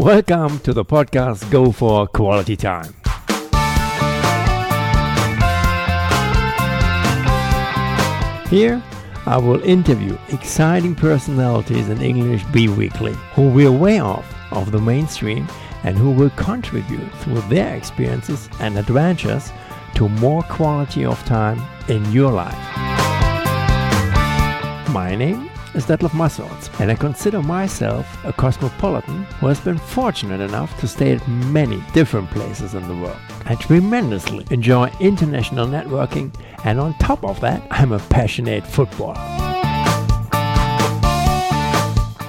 Welcome to the podcast Go for Quality Time. Here, I will interview exciting personalities in English B Weekly who will way off of the mainstream and who will contribute through their experiences and adventures to more quality of time in your life. My name is Detlef Massorts, and I consider myself a cosmopolitan who has been fortunate enough to stay at many different places in the world. I tremendously enjoy international networking, and on top of that, I'm a passionate footballer.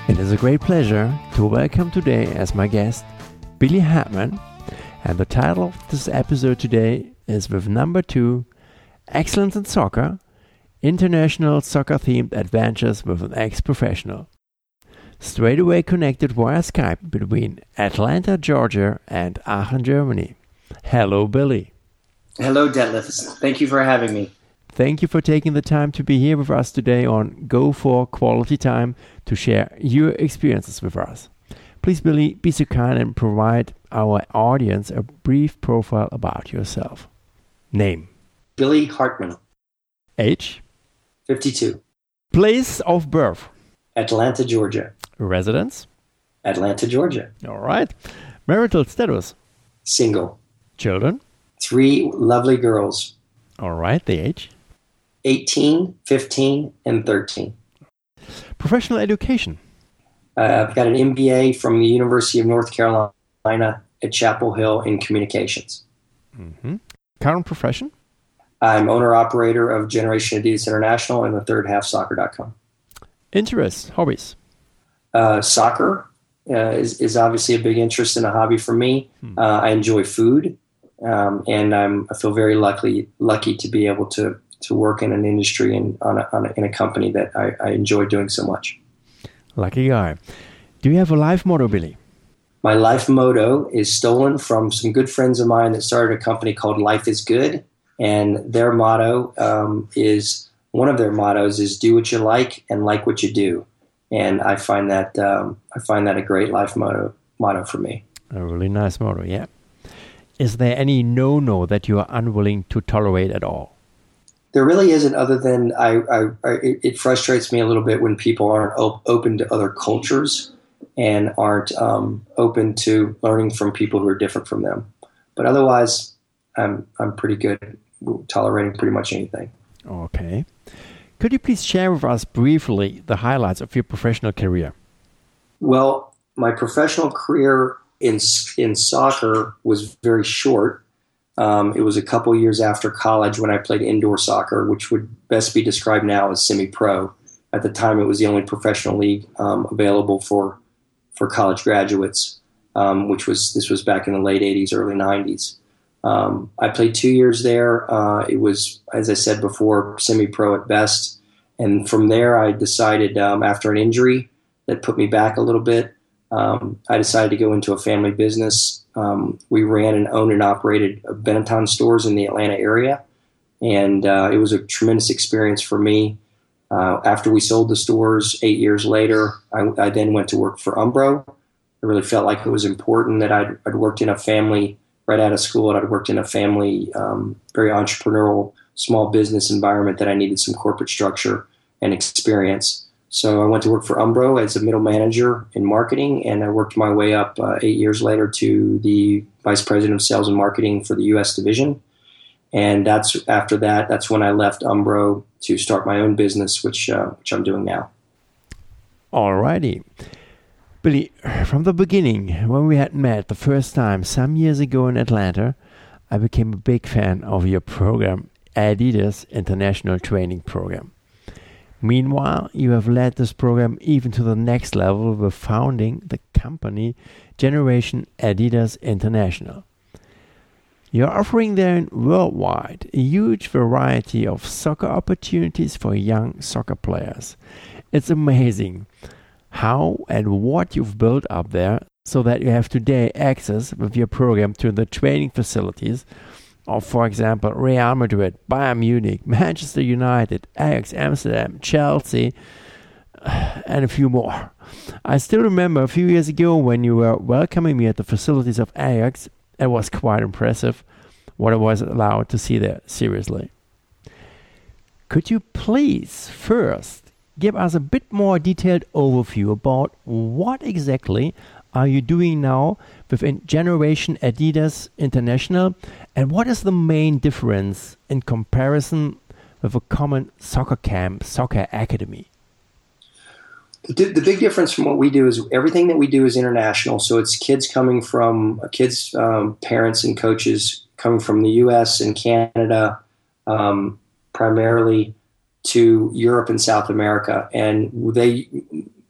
It is a great pleasure to welcome today as my guest Billy Hartman, and the title of this episode today is with number two Excellence in Soccer International Soccer Themed Adventures with an Ex Professional. Straight away connected via Skype between Atlanta, Georgia and Aachen, Germany. Hello, Billy. Hello, Detlef. Thank you for having me. Thank you for taking the time to be here with us today on Go for Quality Time to share your experiences with us. Please, Billy, be so kind and provide our audience a brief profile about yourself. Name Billy Hartman. Age 52. Place of birth Atlanta, Georgia. Residence Atlanta, Georgia. All right. Marital status Single. Children Three lovely girls All right. The age 18, 15, and 13. Professional education Uh, I've got an MBA from the University of North Carolina at Chapel Hill in communications. Mm-hmm. Current profession I'm owner operator of Generation Adidas International and the third half soccer.com. Interests, hobbies. Uh, soccer uh, is, is obviously a big interest and a hobby for me. Hmm. Uh, I enjoy food, um, and I'm, I feel very lucky lucky to be able to to work in an industry and on a, on a, in a company that I, I enjoy doing so much. Lucky guy. Do you have a life motto, Billy? My life motto is stolen from some good friends of mine that started a company called Life is Good, and their motto um, is one of their mottos is "Do what you like and like what you do," and I find that um, I find that a great life motto motto for me. A really nice motto, yeah. Is there any no no that you are unwilling to tolerate at all? There really isn't, other than I, I, I it, it frustrates me a little bit when people aren't op- open to other cultures and aren't um, open to learning from people who are different from them. But otherwise, I'm I'm pretty good tolerating pretty much anything. Okay. Could you please share with us briefly the highlights of your professional career? Well, my professional career in in soccer was very short. Um, it was a couple years after college when I played indoor soccer, which would best be described now as semi-pro. At the time, it was the only professional league um, available for for college graduates, um, which was this was back in the late '80s, early '90s. Um, I played two years there. Uh, it was, as I said before, semi-pro at best. And from there, I decided um, after an injury that put me back a little bit, um, I decided to go into a family business. Um, we ran and owned and operated Benetton stores in the Atlanta area, and uh, it was a tremendous experience for me. Uh, after we sold the stores eight years later, I, I, then went to work for Umbro. I really felt like it was important that I'd, I'd worked in a family right out of school, and I'd worked in a family, um, very entrepreneurial, small business environment that I needed some corporate structure and experience. So I went to work for Umbro as a middle manager in marketing, and I worked my way up uh, eight years later to the vice president of sales and marketing for the U.S. division. And that's after that, that's when I left Umbro to start my own business, which uh, which I'm doing now. Alrighty. Billy, from the beginning, when we had met the first time some years ago in Atlanta, I became a big fan of your program, Adidas International Training Program. Meanwhile, you have led this program even to the next level with founding the company Generation Adidas International. You're offering there worldwide a huge variety of soccer opportunities for young soccer players. It's amazing how and what you've built up there so that you have today access with your program to the training facilities of, for example, Real Madrid, Bayern Munich, Manchester United, Ajax Amsterdam, Chelsea, and a few more. I still remember a few years ago when you were welcoming me at the facilities of Ajax. It was quite impressive what I was allowed to see there, seriously. Could you please first give us a bit more detailed overview about what exactly are you doing now within Generation Adidas International and what is the main difference in comparison with a common soccer camp, soccer academy? The, big difference from what we do is everything that we do is international. So it's kids coming from uh, kids, um, parents, and coaches coming from the U.S. and Canada, um, primarily to Europe and South America, and they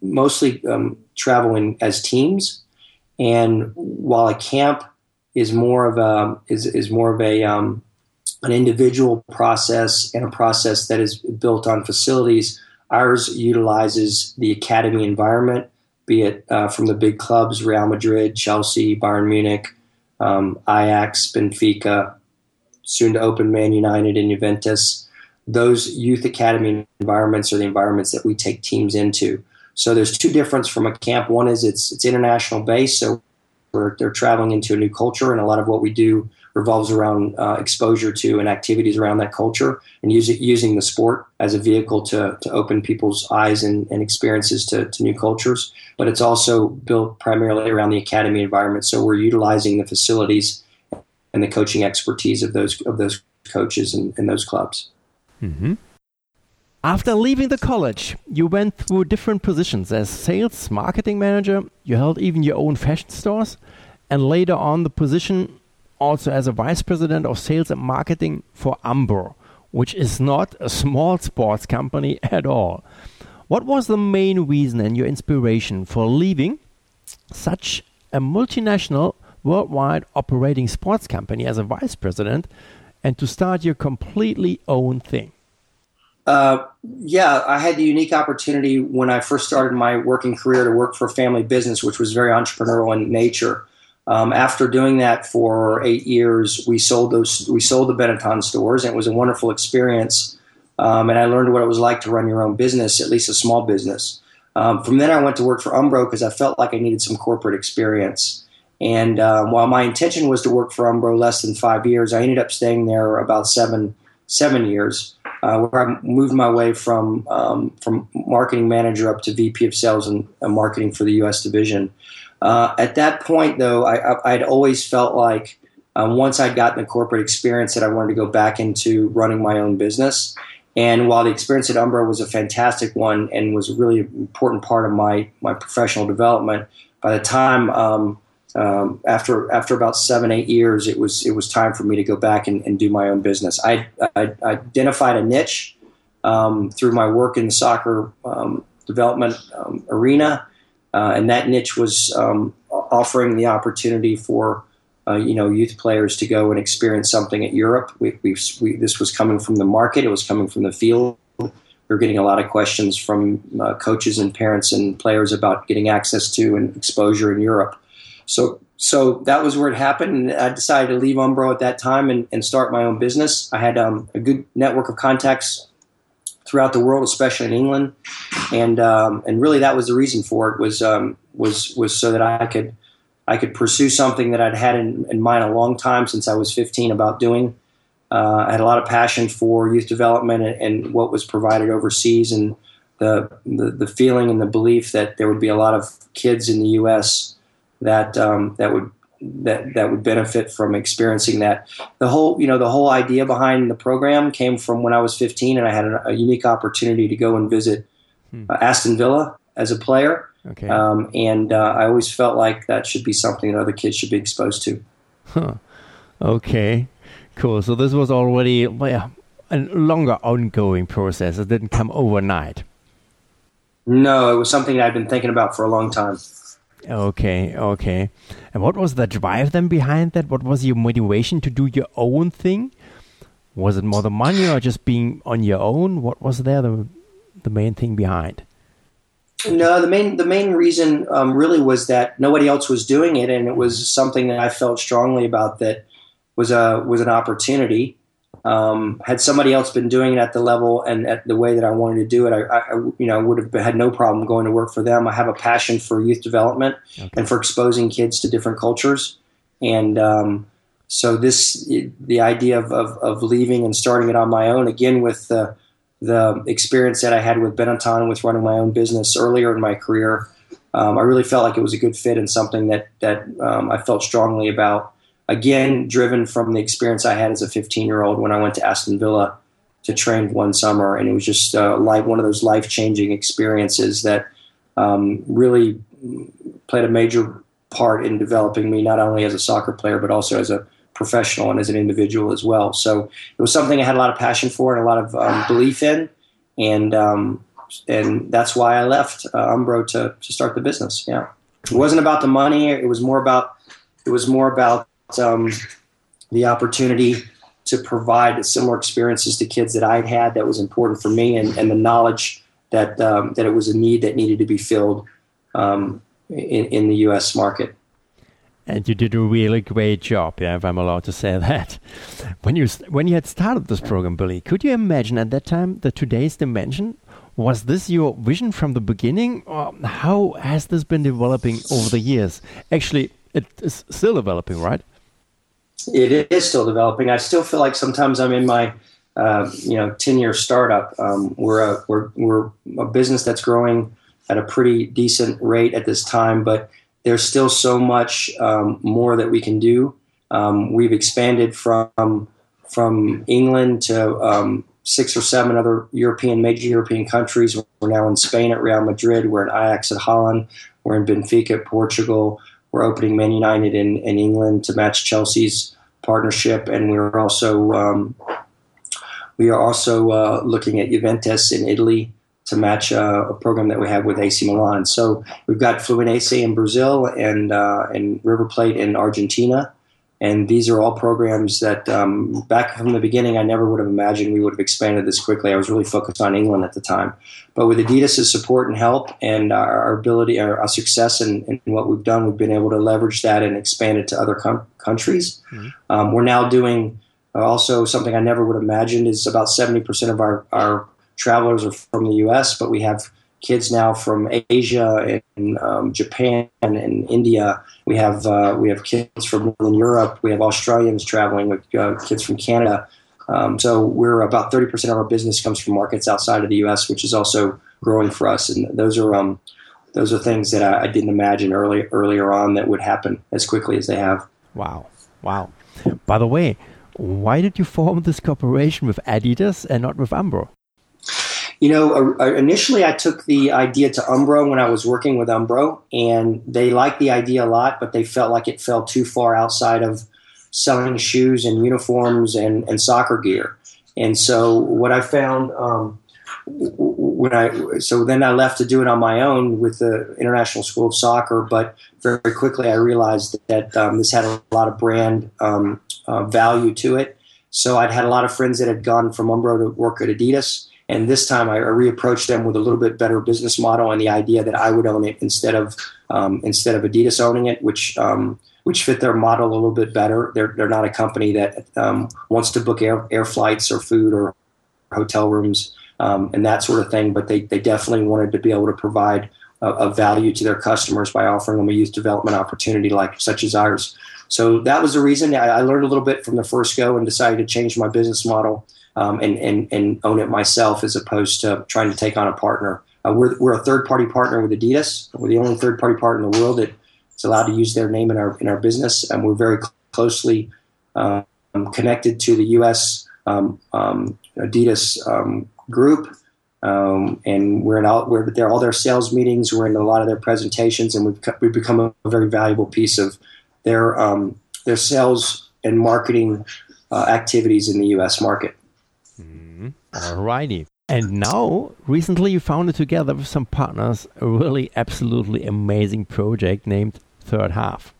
mostly um, travel in as teams. And while a camp is more of a is, is more of a um, an individual process and a process that is built on facilities Ours utilizes the academy environment, be it uh, from the big clubs Real Madrid, Chelsea, Bayern Munich, um, Ajax, Benfica, soon to open Man United and Juventus. Those youth academy environments are the environments that we take teams into. So there's two difference from a camp. One is it's it's international based, so we're, they're traveling into a new culture, and a lot of what we do revolves around uh, exposure to and activities around that culture and use it, using the sport as a vehicle to, to open people's eyes and, and experiences to, to new cultures. But it's also built primarily around the academy environment. So we're utilizing the facilities and the coaching expertise of those of those coaches and, and those clubs. Mm-hmm. After leaving the college, you went through different positions as sales, marketing manager. You held even your own fashion stores, and later on the position also as a vice president of sales and marketing for Umbro, which is not a small sports company at all. What was the main reason and your inspiration for leaving such a multinational, worldwide operating sports company as a vice president and to start your completely own thing? Uh, yeah, I had the unique opportunity when I first started my working career to work for a family business, which was very entrepreneurial in nature. Um, after doing that for eight years, we sold those. We sold the Benetton stores, and it was a wonderful experience. Um, and I learned what it was like to run your own business, at least a small business. Um, from then, I went to work for Umbro because I felt like I needed some corporate experience. And uh, while my intention was to work for Umbro less than five years, I ended up staying there about seven seven years, uh, where I moved my way from um, from marketing manager up to VP of sales and, and marketing for the U.S. division. Uh, at that point, though, I, would always felt like um, once I'd gotten the corporate experience that I wanted to go back into running my own business. And while the experience at Umbro was a fantastic one and was a really important part of my, my professional development, by the time um, um, after after about seven eight years, it was it was time for me to go back and, and do my own business. I, I, identified a niche um, through my work in the soccer um, development um, arena uh, and that niche was um, offering the opportunity for uh, you know youth players to go and experience something at Europe. We, we, this was coming from the market; it was coming from the field. We were getting a lot of questions from uh, coaches and parents and players about getting access to and exposure in Europe. So, so that was where it happened. And I decided to leave Umbro at that time and, and start my own business. I had um, a good network of contacts throughout the world, especially in England, and um, and really that was the reason for it was um, was was so that I could I could pursue something that I'd had in, in mind a long time since I was 15 about doing. Uh, I had a lot of passion for youth development and, and what was provided overseas, and the, the, the feeling and the belief that there would be a lot of kids in the U.S. that um, that would that that would benefit from experiencing that. The whole you know the whole idea behind the program came from when I was 15 and I had a, a unique opportunity to go and visit hmm. uh, Aston Villa as a player. Okay. Um, and uh, I always felt like that should be something that other kids should be exposed to. Huh. Okay. Cool. So this was already well, a longer ongoing process. It didn't come overnight. No, it was something I'd been thinking about for a long time. Okay, okay. And what was the drive then behind that? What was your motivation to do your own thing? Was it more the money or just being on your own? What was there the the main thing behind? No, the main the main reason um, really was that nobody else was doing it, and it was something that I felt strongly about that was a was an opportunity. Um, had somebody else been doing it at the level and at the way that I wanted to do it, I, I you know would have had no problem going to work for them. I have a passion for youth development okay. and for exposing kids to different cultures, and um, so this the idea of, of, of, leaving and starting it on my own again with the the experience that I had with Benetton with running my own business earlier in my career. Um, I really felt like it was a good fit and something that that um, I felt strongly about again, driven from the experience I had as a 15 year old when I went to Aston Villa to train one summer, and it was just uh, like one of those life changing experiences that um, really played a major part in developing me not only as a soccer player but also as a professional and as an individual as well. So it was something I had a lot of passion for and a lot of um, belief in, and um, and that's why I left uh, Umbro to to start the business. Yeah, it wasn't about the money. It was more about it was more about um, the opportunity to provide similar experiences to kids that I'd had that was important for me, and, and the knowledge that um, that it was a need that needed to be filled um, in, in the U.S. market. And you did a really great job, yeah, if I'm allowed to say that. When you when you had started this program, Billy, could you imagine at that time the today's dimension? Was this your vision from the beginning, or how has this been developing over the years? Actually, it is still developing, right? It is still developing. I still feel like sometimes I'm in my uh, you know 10 year startup. Um, we're a we're we're a business that's growing at a pretty decent rate at this time, but there's still so much um, more that we can do. Um, we've expanded from from England to um, six or seven other European major European countries. We're now in Spain at Real Madrid. We're in Ajax at Holland. We're in Benfica at Portugal. We're opening Man United in, in England to match Chelsea's partnership, and we're also um, we are also uh, looking at Juventus in Italy to match uh, a program that we have with AC Milan. So we've got Fluminense in Brazil and uh, and River Plate in Argentina, and these are all programs that, um, back from the beginning, I never would have imagined we would have expanded this quickly. I was really focused on England at the time. But with Adidas' support and help and our ability, our, our success in, in, what we've done, we've been able to leverage that and expand it to other com- countries. Mm-hmm. Um, we're now doing uh, also something I never would have imagined is about 70% of our, our travelers are from the U.S., but we have kids now from Asia and um, Japan and India. We have uh, we have kids from Northern Europe. We have Australians traveling with uh, kids from Canada. Um, so we're about thirty percent of our business comes from markets outside of the U.S., which is also growing for us. And those are um, those are things that I, I didn't imagine early earlier on that would happen as quickly as they have. Wow, wow. By the way, why did you form this cooperation with Adidas and not with Umbro? You know, initially I took the idea to Umbro when I was working with Umbro, and they liked the idea a lot, but they felt like it fell too far outside of selling shoes and uniforms and, and soccer gear. And so what I found um, when I so then I left to do it on my own with the International School of Soccer, but very quickly I realized that um, this had a lot of brand um, uh, value to it. So I'd had a lot of friends that had gone from Umbro to work at Adidas and this time I reapproached them with a little bit better business model and the idea that I would own it instead of um, instead of Adidas owning it, which um, which fit their model a little bit better. They're they're not a company that um, wants to book air, air flights or food or hotel rooms um, and that sort of thing, but they they definitely wanted to be able to provide a, a value to their customers by offering them a youth development opportunity like such as ours. So that was the reason I, I learned a little bit from the first go and decided to change my business model um, and, and, and own it myself as opposed to trying to take on a partner. Uh, we're, we're a third party partner with Adidas. We're the only third party partner in the world that is allowed to use their name in our, in our business. And we're very cl- closely um, connected to the U.S. Um, um, Adidas um, group. Um, and we're in all, we're there all their sales meetings. We're in a lot of their presentations, and we've we've become a, a very valuable piece of their their sales and marketing uh, activities in the U.S. market. Alrighty. And now, recently, you founded together with some partners a really absolutely amazing project named Third Half.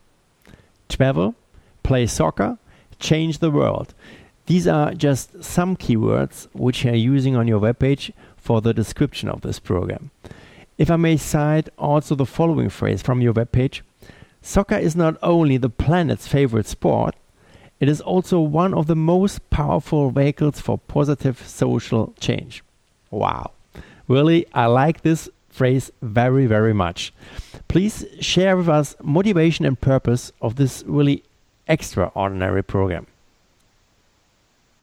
Travel, play soccer, change the world. These are just some keywords which you're using on your webpage for the description of this program. If I may cite also the following phrase from your webpage Soccer is not only the planet's favorite sport, it is also one of the most powerful vehicles for positive social change. Wow. Really, I like this phrase very, very much. Please share with us motivation and purpose of this really extraordinary program.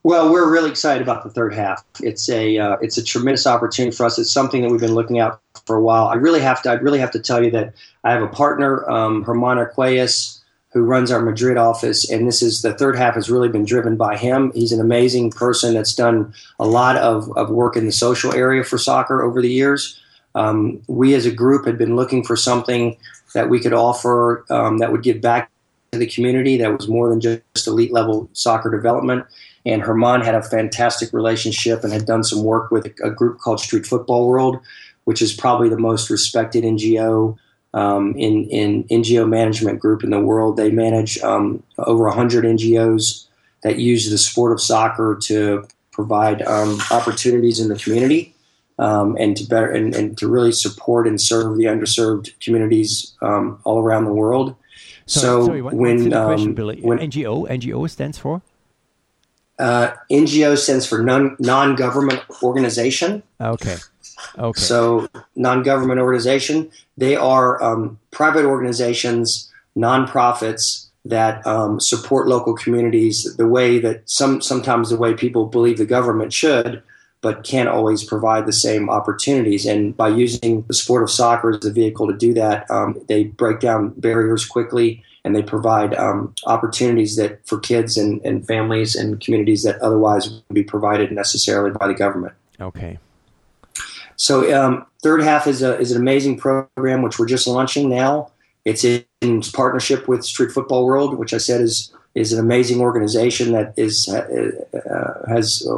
Well, we're really excited about the third half. It's a uh, it's a tremendous opportunity for us. It's something that we've been looking at for a while. I really have to I really have to tell you that I have a partner, um, Herman Arquelles, who runs our Madrid office, and this is the third half has really been driven by him. He's an amazing person that's done a lot of, of work in the social area for soccer over the years. Um, we as a group had been looking for something that we could offer um, that would give back to the community that was more than just elite level soccer development. And Herman had a fantastic relationship and had done some work with a group called Street Football World, which is probably the most respected NGO um, in, in NGO management group in the world. They manage um, over 100 NGOs that use the sport of soccer to provide um, opportunities in the community um, and to better and, and, to really support and serve the underserved communities um, all around the world. Sorry, so sorry, what, when, question, Billy? when NGO NGO stands for uh, NGO stands for non non government organization. Okay. Okay. So, non government organization, they are um, private organizations, nonprofits that um, support local communities the way that some sometimes the way people believe the government should, but can't always provide the same opportunities. And by using the sport of soccer as a vehicle to do that, um, they break down barriers quickly and they provide um, opportunities that for kids and, and families and communities that otherwise would be provided necessarily by the government. Okay. So um, third half is a is an amazing program which we're just launching now. It's in partnership with Street Football World, which I said is is an amazing organization that is uh, uh, has uh,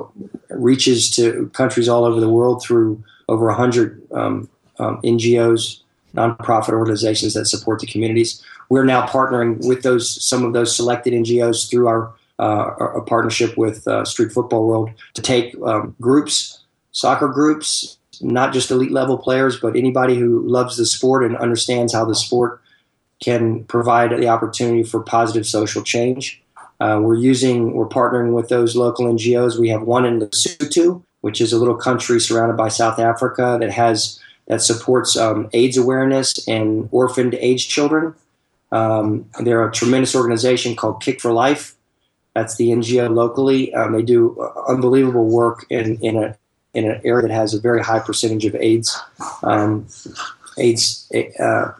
reaches to countries all over the world through over hundred um, um, NGOs, nonprofit organizations that support the communities. We're now partnering with those some of those selected NGOs through our uh, a partnership with uh, Street Football World to take um, groups, soccer groups, not just elite level players, but anybody who loves the sport and understands how the sport can provide the opportunity for positive social change. Uh, we're using, we're partnering with those local NGOs. We have one in Lesotho, which is a little country surrounded by South Africa that has that supports um, AIDS awareness and orphaned AIDS children. Um, they're a tremendous organization called Kick for Life. That's the NGO locally. Um, they do unbelievable work in, in a in an area that has a very high percentage of AIDS, um, AIDS, uh,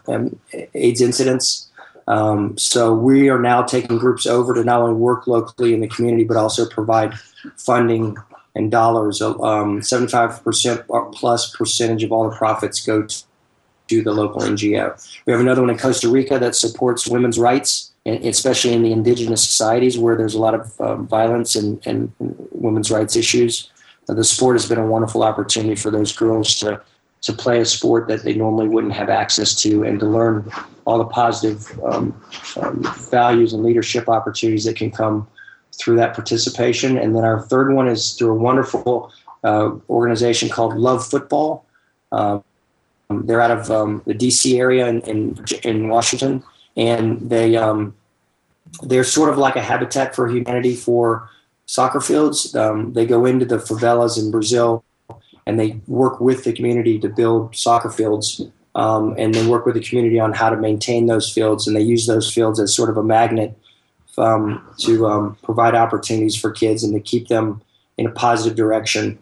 AIDS incidents. Um, so we are now taking groups over to not only work locally in the community, but also provide funding and dollars. Um, 75% plus percentage of all the profits go to the local NGO. We have another one in Costa Rica that supports women's rights, especially in the indigenous societies where there's a lot of um, violence and, and women's rights issues the sport has been a wonderful opportunity for those girls to to play a sport that they normally wouldn't have access to and to learn all the positive um, um, values and leadership opportunities that can come through that participation. And then our third one is through a wonderful uh, organization called Love Football. Um, they're out of um, the DC area in, in, in, Washington, and they um, they're sort of like a habitat for humanity for soccer fields. Um, they go into the favelas in Brazil and they work with the community to build soccer fields. Um, and they work with the community on how to maintain those fields. And they use those fields as sort of a magnet um, to um, provide opportunities for kids and to keep them in a positive direction,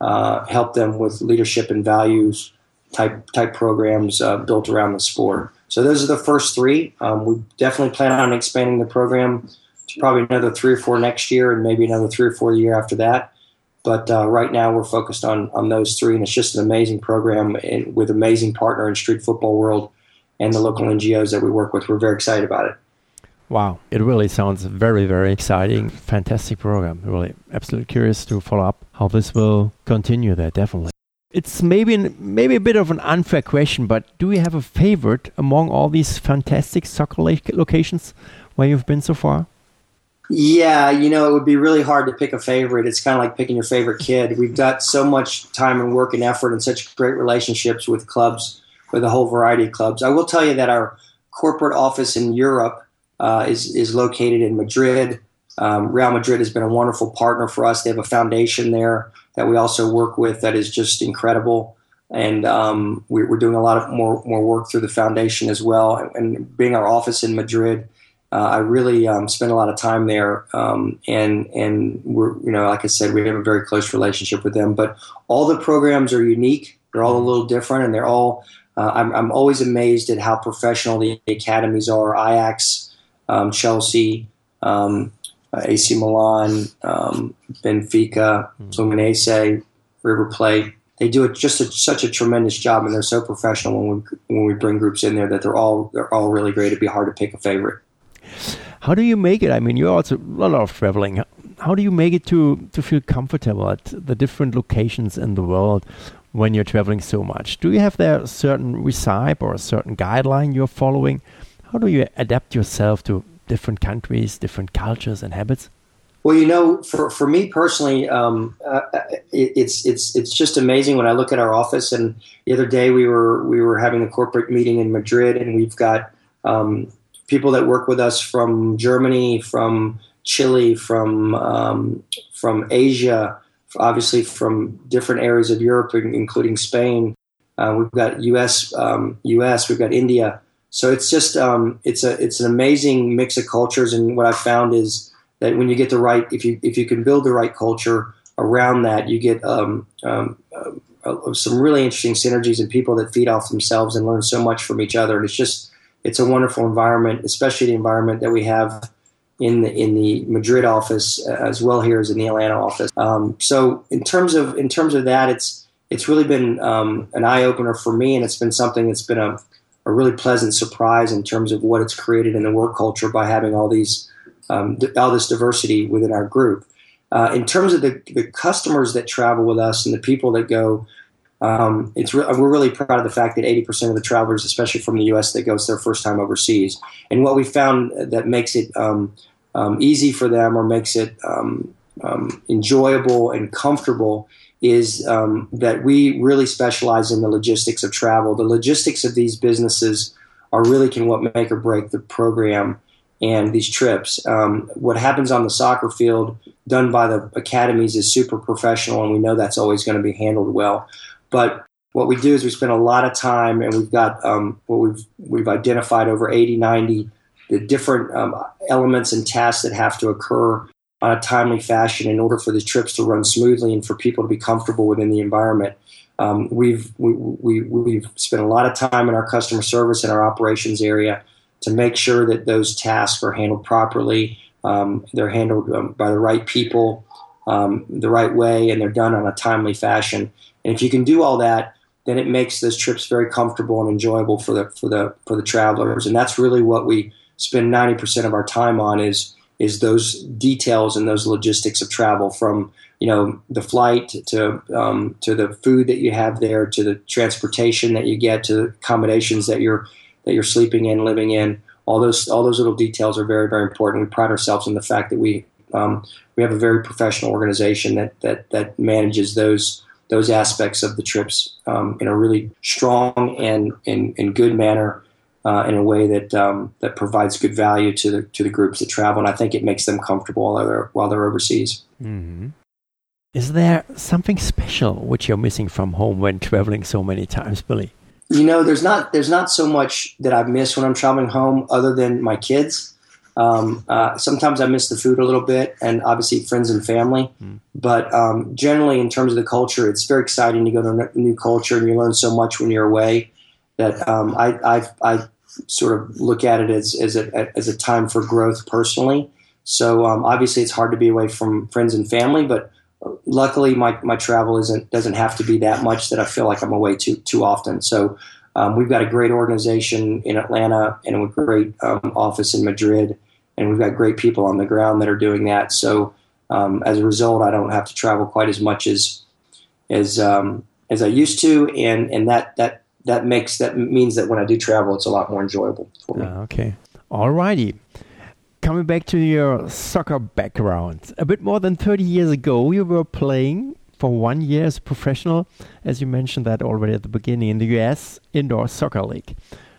uh, help them with leadership and values type type programs uh, built around the sport. So those are the first three. Um, we definitely plan on expanding the program probably another three or four next year, and maybe another three or four the year after that. But uh, right now, we're focused on on those three, and it's just an amazing program and with amazing partner in street football world and the local NGOs that we work with. We're very excited about it. Wow, it really sounds very, very exciting. Fantastic program. Really, absolutely curious to follow up how this will continue there. Definitely. It's maybe maybe a bit of an unfair question, but do you have a favorite among all these fantastic soccer locations where you've been so far? Yeah, you know, it would be really hard to pick a favorite. It's kind of like picking your favorite kid. We've got so much time and work and effort and such great relationships with clubs, with a whole variety of clubs. I will tell you that our corporate office in Europe uh, is, is located in Madrid, Um, Real Madrid has been a wonderful partner for us. They have a foundation there that we also work with that is just incredible. And um, we, are doing a lot of more more work through the foundation as well. And, and being our office in Madrid, uh, I really um, spend a lot of time there. Um, and and we're you know like I said, we have a very close relationship with them. But all the programs are unique. They're all a little different, and they're all. Uh, I'm, I'm always amazed at how professional the academies are. Ajax, um, Chelsea, um, uh, AC Milan, um, Benfica, mm. Fluminense, River Plate. They do it just a, such a tremendous job, and they're so professional when we when we bring groups in there that they're all they're all really great. It'd be hard to pick a favorite. How do you make it? I mean, you're also a lot of traveling. How do you make it to to feel comfortable at the different locations in the world when you're traveling so much? Do you have there a certain recipe or a certain guideline you're following? How do you adapt yourself to different countries, different cultures and habits? Well, you know, for, for me personally, um, uh, it, it's it's it's just amazing when I look at our office. And the other day we were we were having a corporate meeting in Madrid, and we've got um, people that work with us from Germany, from Chile, from um, from Asia, obviously from different areas of Europe, including Spain. Uh, we've got U.S. U.S. Um, we've got India. So it's just um, it's a it's an amazing mix of cultures, and what I've found is that when you get the right if you if you can build the right culture around that, you get um, um, uh, some really interesting synergies and people that feed off themselves and learn so much from each other. And it's just it's a wonderful environment, especially the environment that we have in the in the Madrid office uh, as well here as in the Atlanta office. Um, so in terms of in terms of that, it's it's really been um, an eye opener for me, and it's been something that's been a a really pleasant surprise in terms of what it's created in the work culture by having all these um, all this diversity within our group. Uh, in terms of the, the customers that travel with us and the people that go, um, it's re- we're really proud of the fact that 80% of the travelers, especially from the U.S., that go it's their first time overseas. And what we found that makes it um, um easy for them or makes it um, um, enjoyable and comfortable is um, that we really specialize in the logistics of travel. The logistics of these businesses are really can what make or break the program and these trips. Um, what happens on the soccer field, done by the academies, is super professional, and we know that's always going to be handled well. But what we do is we spend a lot of time, and we've got um, what we've we've identified over 80, 90 the different um, elements and tasks that have to occur on a timely fashion in order for the trips to run smoothly and for people to be comfortable within the environment. Um, we've we, we, we've spent a lot of time in our customer service and our operations area to make sure that those tasks are handled properly. Um, they're handled um, by the right people, um, the right way, and they're done on a timely fashion. And if you can do all that, then it makes those trips very comfortable and enjoyable for the for the for the travelers. And that's really what we spend ninety percent of our time on is is those details and those logistics of travel from you know the flight to um, to the food that you have there to the transportation that you get to the accommodations that you're that you're sleeping in living in all those all those little details are very very important we pride ourselves in the fact that we um, we have a very professional organization that that that manages those those aspects of the trips um, in a really strong and, and, and good manner uh, in a way that um, that provides good value to the to the groups that travel, and I think it makes them comfortable while they're while they're overseas. Mm-hmm. Is there something special which you're missing from home when traveling so many times, Billy? You know, there's not there's not so much that I miss when I'm traveling home, other than my kids. Um, uh, sometimes I miss the food a little bit, and obviously friends and family. Mm. But um, generally, in terms of the culture, it's very exciting to go to a new culture, and you learn so much when you're away. That um, I, I, I sort of look at it as as a as a time for growth personally. So um, obviously, it's hard to be away from friends and family, but luckily, my, my travel isn't doesn't have to be that much that I feel like I'm away too too often. So um, we've got a great organization in Atlanta and a great um, office in Madrid, and we've got great people on the ground that are doing that. So um, as a result, I don't have to travel quite as much as as um, as I used to, and and that that that makes that means that when I do travel, it's a lot more enjoyable for me. Uh, okay, alrighty. Coming back to your soccer background, a bit more than 30 years ago, you were playing for one year as a professional, as you mentioned that already at the beginning, in the US Indoor Soccer League.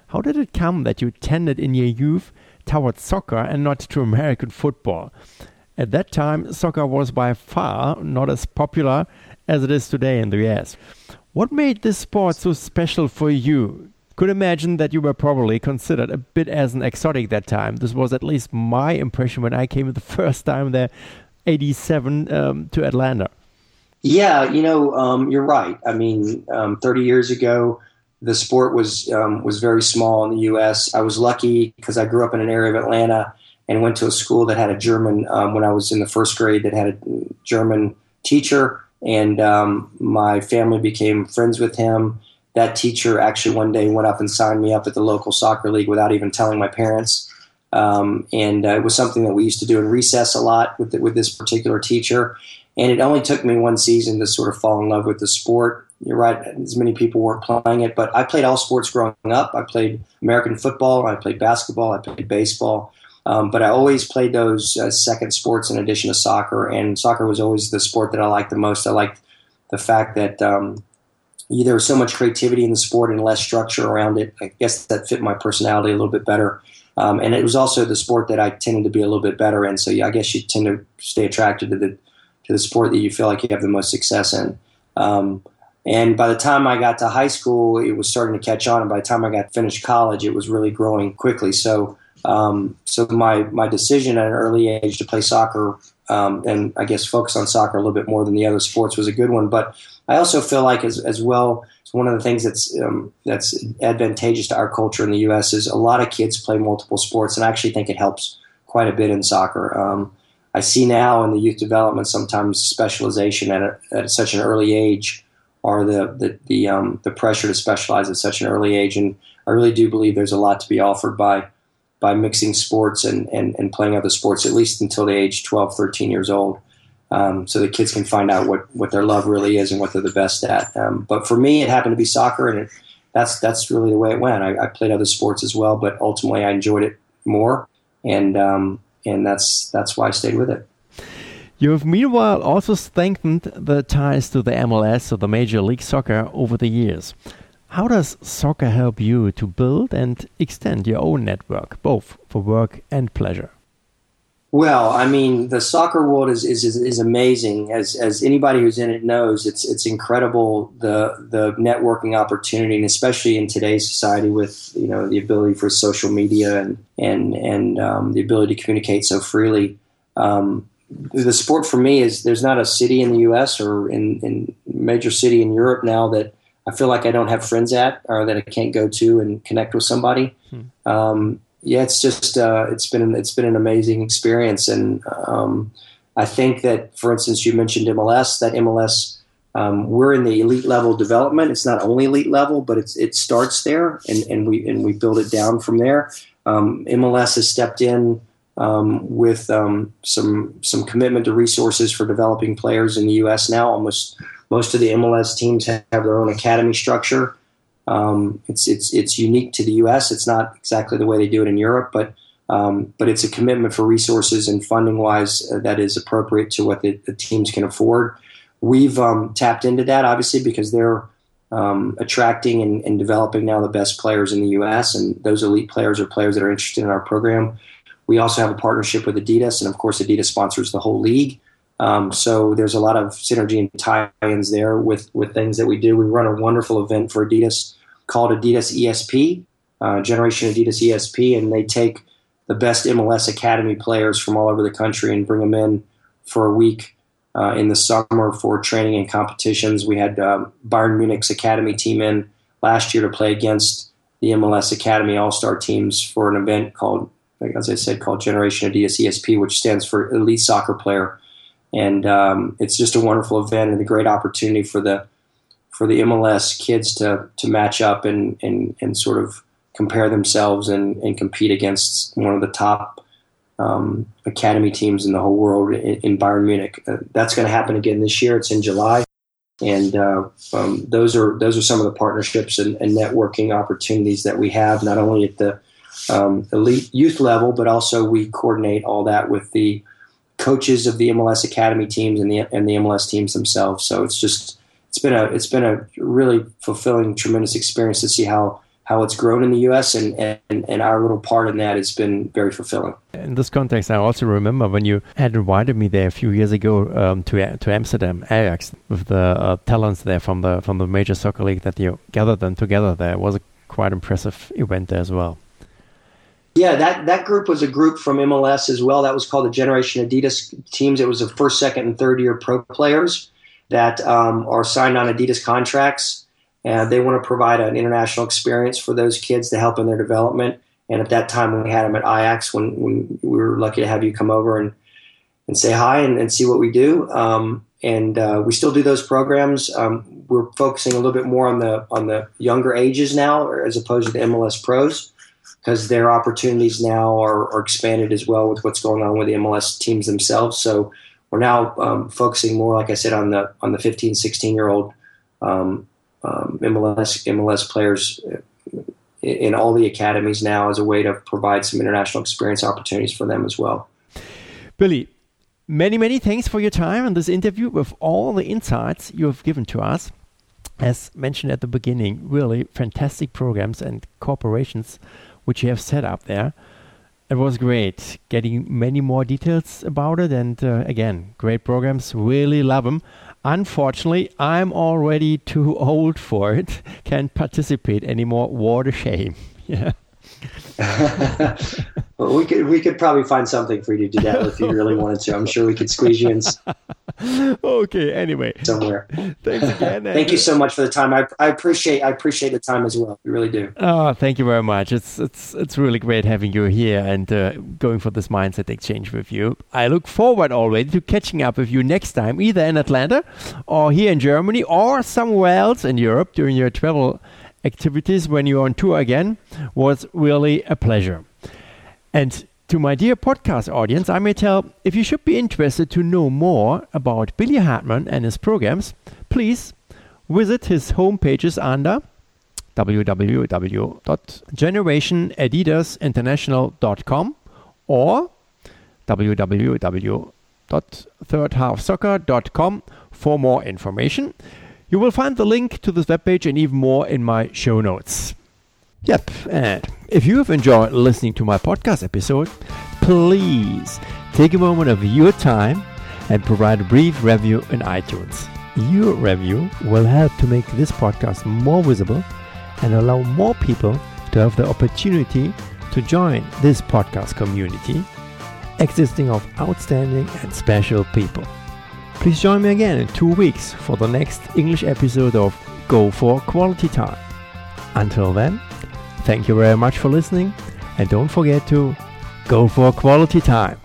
How did it come that you tended in your youth towards soccer and not to American football? At that time, soccer was by far not as popular as it is today in the US. What made this sport so special for you? Could imagine that you were probably considered a bit as an exotic that time. This was at least my impression when I came the first time there, 87, um, to Atlanta. Yeah, you know, um, you're right. I mean, um, 30 years ago, the sport was um, was very small in the U.S. I was lucky because I grew up in an area of Atlanta and went to a school that had a German um, when I was in the first grade that had a German teacher, and um, my family became friends with him. That teacher actually one day went up and signed me up at the local soccer league without even telling my parents. Um, and uh, it was something that we used to do in recess a lot with the, with this particular teacher. And it only took me one season to sort of fall in love with the sport. You're right, as many people weren't playing it, but I played all sports growing up. I played American football, I played basketball, I played baseball. Um, but I always played those uh, second sports in addition to soccer, and soccer was always the sport that I liked the most. I liked the fact that um, there was so much creativity in the sport and less structure around it. I guess that fit my personality a little bit better. Um, and it was also the sport that I tended to be a little bit better in. So yeah, I guess you tend to stay attracted to the to the sport that you feel like you have the most success in. Um, and by the time I got to high school, it was starting to catch on. And by the time I got finished college, it was really growing quickly. So, um, so my my decision at an early age to play soccer um, and I guess focus on soccer a little bit more than the other sports was a good one. But I also feel like as as well, it's one of the things that's um, that's advantageous to our culture in the U.S. is a lot of kids play multiple sports, and I actually think it helps quite a bit in soccer. Um, I see now in the youth development sometimes specialization at, a, at such an early age or the the the, um, the pressure to specialize at such an early age, and I really do believe there's a lot to be offered by by mixing sports and, and, and playing other sports at least until the age 12, 13 years old. Um, so the kids can find out what, what their love really is and what they're the best at. Um, but for me, it happened to be soccer, and it, that's that's really the way it went. I, I, played other sports as well, but ultimately I enjoyed it more, and um, and that's that's why I stayed with it. You have meanwhile also strengthened the ties to the MLS or the Major League Soccer over the years. How does soccer help you to build and extend your own network, both for work and pleasure? Well, I mean, the soccer world is, is, is amazing. As, as anybody who's in it knows, it's, it's incredible the, the networking opportunity, and especially in today's society with, you know, the ability for social media and, and, and um, the ability to communicate so freely. Um, the sport for me is there's not a city in the U.S. or in, in major city in Europe now that I feel like I don't have friends at or that I can't go to and connect with somebody. Hmm. Um, yeah, it's just uh, it's been it's been an amazing experience, and um, I think that, for instance, you mentioned MLS. That MLS, um, we're in the elite level development. It's not only elite level, but it's it starts there, and, and we and we build it down from there. MLS um, has stepped in um, with um, some some commitment to resources for developing players in the U.S. now. Almost most of the MLS teams have their own academy structure um, it's it's it's unique to the U.S. It's not exactly the way they do it in Europe, but um, but it's a commitment for resources and funding wise uh, that is appropriate to what the, the teams can afford. We've um, tapped into that obviously because they're um, attracting and, and, developing now the best players in the U.S. and those elite players are players that are interested in our program. We also have a partnership with Adidas, and of course, Adidas sponsors the whole league. Um, so there's a lot of synergy and tie-ins there with with things that we do. We run a wonderful event for Adidas called Adidas ESP, uh, Generation Adidas ESP, and they take the best MLS Academy players from all over the country and bring them in for a week uh, in the summer for training and competitions. We had um, Bayern Munich's Academy team in last year to play against the MLS Academy All Star teams for an event called, as I said, called Generation Adidas ESP, which stands for Elite Soccer Player. And um, it's just a wonderful event and a great opportunity for the for the MLS kids to to match up and and, and sort of compare themselves and, and compete against one of the top um, academy teams in the whole world in, in Bayern Munich. Uh, that's going to happen again this year. It's in July, and uh, um, those are those are some of the partnerships and, and, networking opportunities that we have, not only at the um, elite youth level, but also we coordinate all that with the coaches of the MLS academy teams and the and the MLS teams themselves. So it's just it's been a it's been a really fulfilling, tremendous experience to see how how it's grown in the U.S. and, and, and our little part in that has been very fulfilling. In this context, I also remember when you had invited me there a few years ago um, to to Amsterdam, Ajax, with the uh, talents there from the from the major soccer league that you gathered them together. There it was a quite impressive event there as well. Yeah, that, that group was a group from MLS as well. That was called the Generation Adidas teams. It was the first, second, and third year pro players that um, are signed on Adidas contracts and they want to provide an international experience for those kids to help in their development. And at that time, we had them at Ajax when, when we were lucky to have you come over and, and say hi and, and see what we do. Um, and uh, we still do those programs. Um, we're focusing a little bit more on the on the younger ages now, as opposed to the MLS pros, because their opportunities now are, are, expanded as well with what's going on with the MLS teams themselves. So we're now um, focusing more, like I said, on the on the 15, 16 year old um, um, MLS MLS players in all the academies now as a way to provide some international experience opportunities for them as well. Billy, many many thanks for your time and this interview with all the insights you have given to us. As mentioned at the beginning, really fantastic programs and corporations which you have set up there. It was great getting many more details about it, and uh, again, great programs. Really love them. Unfortunately, I'm already too old for it. Can't participate anymore. What a shame. Yeah. well, we could we could probably find something for you to do that if you really wanted to. I'm sure we could squeeze you in. okay. Anyway, somewhere. Thanks again. thank you so much for the time. I, I appreciate I appreciate the time as well. We really do. Oh, thank you very much. It's it's it's really great having you here and uh, going for this mindset exchange with you. I look forward already to catching up with you next time, either in Atlanta or here in Germany or somewhere else in Europe during your travel activities when you're on tour again was really a pleasure. And to my dear podcast audience, I may tell if you should be interested to know more about Billy Hartman and his programs, please visit his homepages under www.generationadidasinternational.com or www.thirdhalfsoccer.com for more information. You will find the link to this webpage and even more in my show notes. Yep, and if you have enjoyed listening to my podcast episode, please take a moment of your time and provide a brief review in iTunes. Your review will help to make this podcast more visible and allow more people to have the opportunity to join this podcast community existing of outstanding and special people. Please join me again in two weeks for the next English episode of Go for Quality Time. Until then, thank you very much for listening and don't forget to go for quality time.